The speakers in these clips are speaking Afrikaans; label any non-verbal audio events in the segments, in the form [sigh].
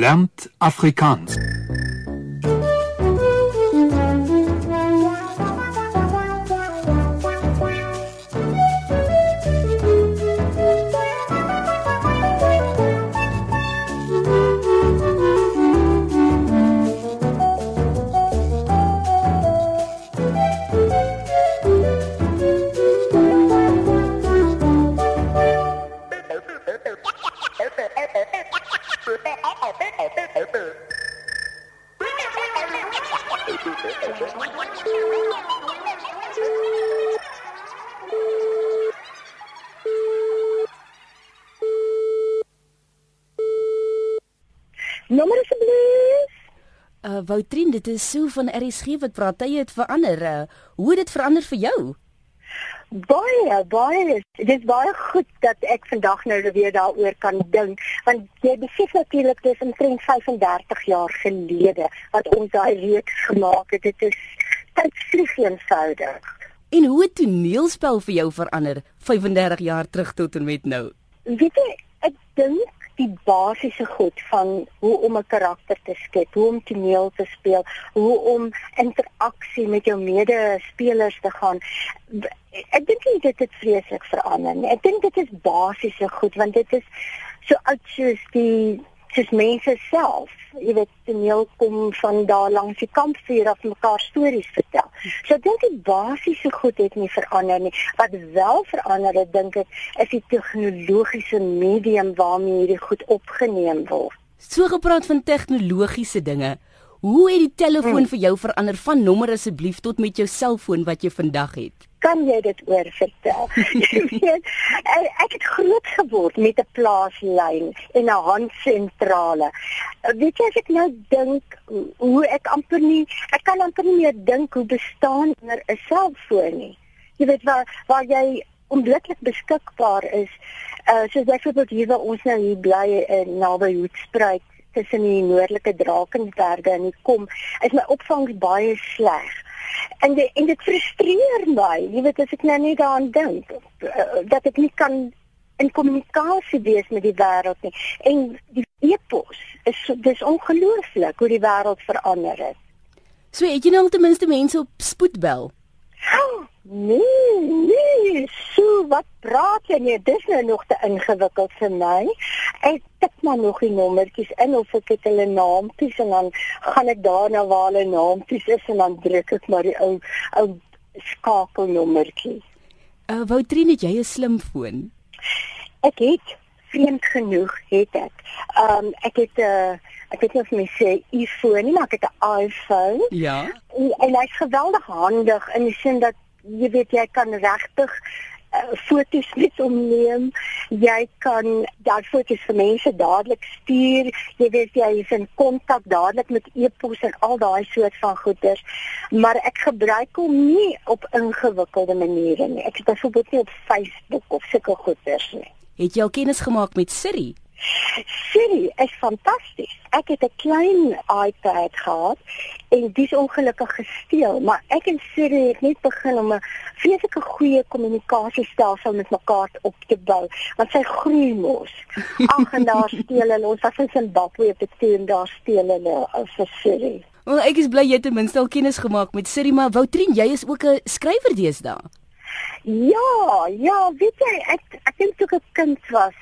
lernt Afrikaans. Nommer asseblief. Uh Woutrien, dit is so van RSG wat praat. Tye het verander. Uh, hoe het dit verander vir jou? Baie, baie. Dit is baie goed dat ek vandag nou weer daaroor kan dink, want jy besef natuurlik dis omtrent 35 jaar gelede wat ons daai reeks gemaak het. Dit is tyd vlieg eenvoudig. En hoe het toneelspel vir jou verander 35 jaar terug tot en met nou? Weet jy, ek dink die basiese goed van hoe om 'n karakter te skep, hoe om toneel te speel, hoe om interaksie met jou medespelers te gaan. Ek dink nie dit het vreeslik verander nie. Ek dink dit is basiese goed want dit is so oud soos die soos mense self. Jy weet, toneel kom van daar langs die kampvuur af mekaar stories vertel. So ek dink die basiese goed het nie verander nie. Wat wel verander het, dink ek, is die tegnologiese medium waarmee hierdie goed opgeneem word. So gepraat van tegnologiese dinge. Hoe het die telefoon hmm. vir jou verander van nommer asseblief tot met jou selfoon wat jy vandag het? Kan jy dit oor vertel? [laughs] jy weet, ek het groot geword met 'n plaaslyn en 'n handsentrale. Weet jy as ek nou dink hoe ek amper nie ek kan amper nie meer dink hoe bestaan er 'n selfoon nie. Jy weet waar waar jy onmiddellik beskikbaar is. Uh soos byvoorbeeld hier waar ons nou hier bly in naby Hoedspruit tussen die noordelike Drakensberge en die kom, is my opvangs baie sleg. En die, en dit frustreer my, jy weet as ek nou net daaraan dink uh, dat ek nie kan in kommunikasie wees met die wêreld nie. En die e-pos is dis ongelooflik hoe die wêreld verander het. So het jy nou ten minste mense op spoedbel? Nee, nee, so wat praat jy nie? Dis nou nog te ingewikkeld vir my. Ek tik maar nog die nommertjies in of ek het hulle naampies en dan gaan ek daarna waar hulle naampies is en dan druk ek maar die ou ou skakelnommertjie. Uh Woutrine, jy 'n slimfoon. Ek het vreemd genoeg het ek. Um, ek het 'n uh, ek weet nie of mens sê iPhone nie, maar ek het 'n iPhone. Ja. En, en hy's geweldig handig in die sin dat jy weet jy kan regtig foto's met hom neem. Jy kan daai foto's vir mense dadelik stuur. Jy weet jy is in kontak dadelik met e-pos en al daai soort van goeders. Maar ek gebruik hom nie op ingewikkelde maniere nie. Ek het byvoorbeeld nie op Facebook of sulke goeders nie. Het jy al kennis gemaak met Siri? Siri is fantasties. Ek het 'n klein iPad gehad en dis ongelukkig gesteel, maar ek en Siri het net begin om 'n vreeslike goeie kommunikasiestelsel met mekaar op te bou, want sy groei mos. [laughs] Ag en daar steel hulle ons as in Zimbabwe op die teen daar steel hulle vir Siri. Wel ek is bly jy het ten minste al kennis gemaak met Siri, maar Woutrien, jy is ook 'n skrywer deesdae. Ja, ja, weet jy, ek ek dink toe ek 'n kind was,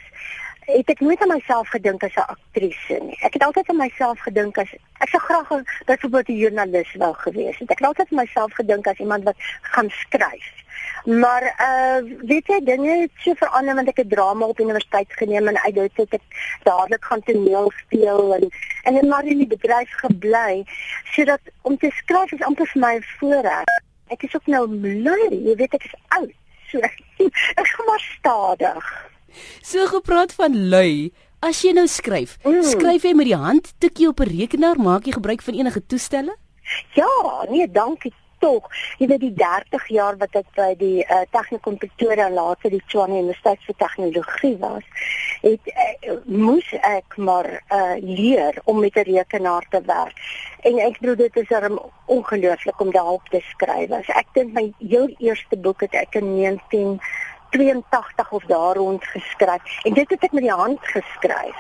het ek nooit aan myself gedink as 'n aktrise nie. Ek het altyd aan myself gedink as ek sou graag byvoorbeeld 'n joernalis wou gewees het. Ek het altyd aan myself gedink as iemand wat gaan skryf. Maar uh weet jy dinge het so verander want ek het drama op universiteit geneem en uit dit het ek dadelik gaan toneel speel en en in maar in die bedryf gebly sodat om te skryf is amper vir my voorreg. Ek is ook nou lui, jy weet ek is oud. So [laughs] ek gaan maar stadig. So gepraat van lui. As jy nou skryf, mm. skryf jy met die hand, tik jy op 'n rekenaar, maak jy gebruik van enige toestelle? Ja, nee, dankie tog. Jy weet die 30 jaar wat ek by die uh, Technikon Pretoria later die Tshwane Universiteit vir Tegnologie was, het uh, moes ek maar uh, leer om met 'n rekenaar te werk. En ek bedoel dit is er ongelooflik om daarop te skryf. As ek dink my heel eerste boek het ek in 19 82 of daar rond geskryf en dit het ek met die hand geskryf.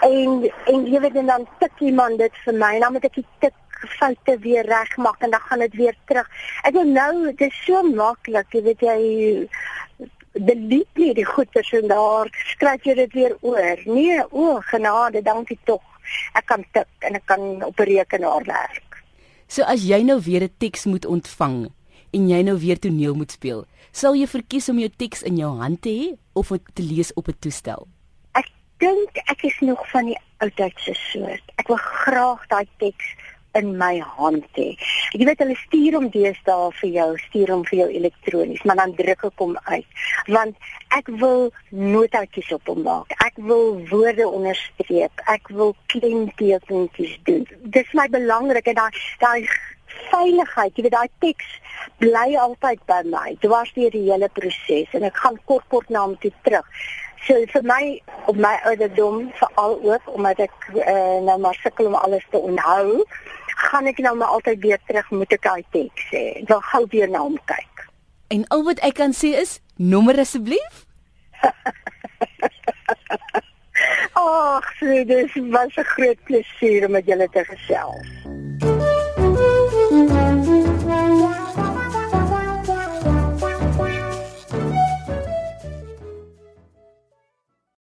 En en weet en dan tik iemand dit vir my en dan moet ek die tik foute weer regmaak en dan gaan dit weer terug. Ek weet nou dit is so maklik, jy weet jy delete nie die goeders en daar skryf jy dit weer oor. Nee, o, genade, dankie tog. Ek kan tik en ek kan op 'n rekenaar werk. So as jy nou weer 'n teks moet ontvang en jy nou weer toneel moet speel, sal jy verkies om jou teks in jou hand te hê of dit te lees op 'n toestel? Ek dink ek is nog van die oudheidse soort. Ek wil graag daai teks in my hand hê. Jy weet hulle stuur hom deesdae vir jou, stuur hom vir jou elektronies, maar dan druk ek hom uit want ek wil notaatjies op hom maak. Ek wil woorde onderstreep. Ek wil klemteekentjies doen. Dit is my belangrik en daai daai veiligheid, jy weet daai teks bly altyd by my. Dit was deur die hele proses en ek gaan kort kort na hom toe terug. So vir my op my ouderdom veral ook omdat ek uh, nou maar sukkel om alles te onthou, gaan ek nou maar altyd weer terug moet ek daai teks sê. Ek wil gou weer na hom kyk. En al wat ek kan sê is nommer asseblief. [laughs] Ag, so dis was 'n groot plesier om met julle te gesels.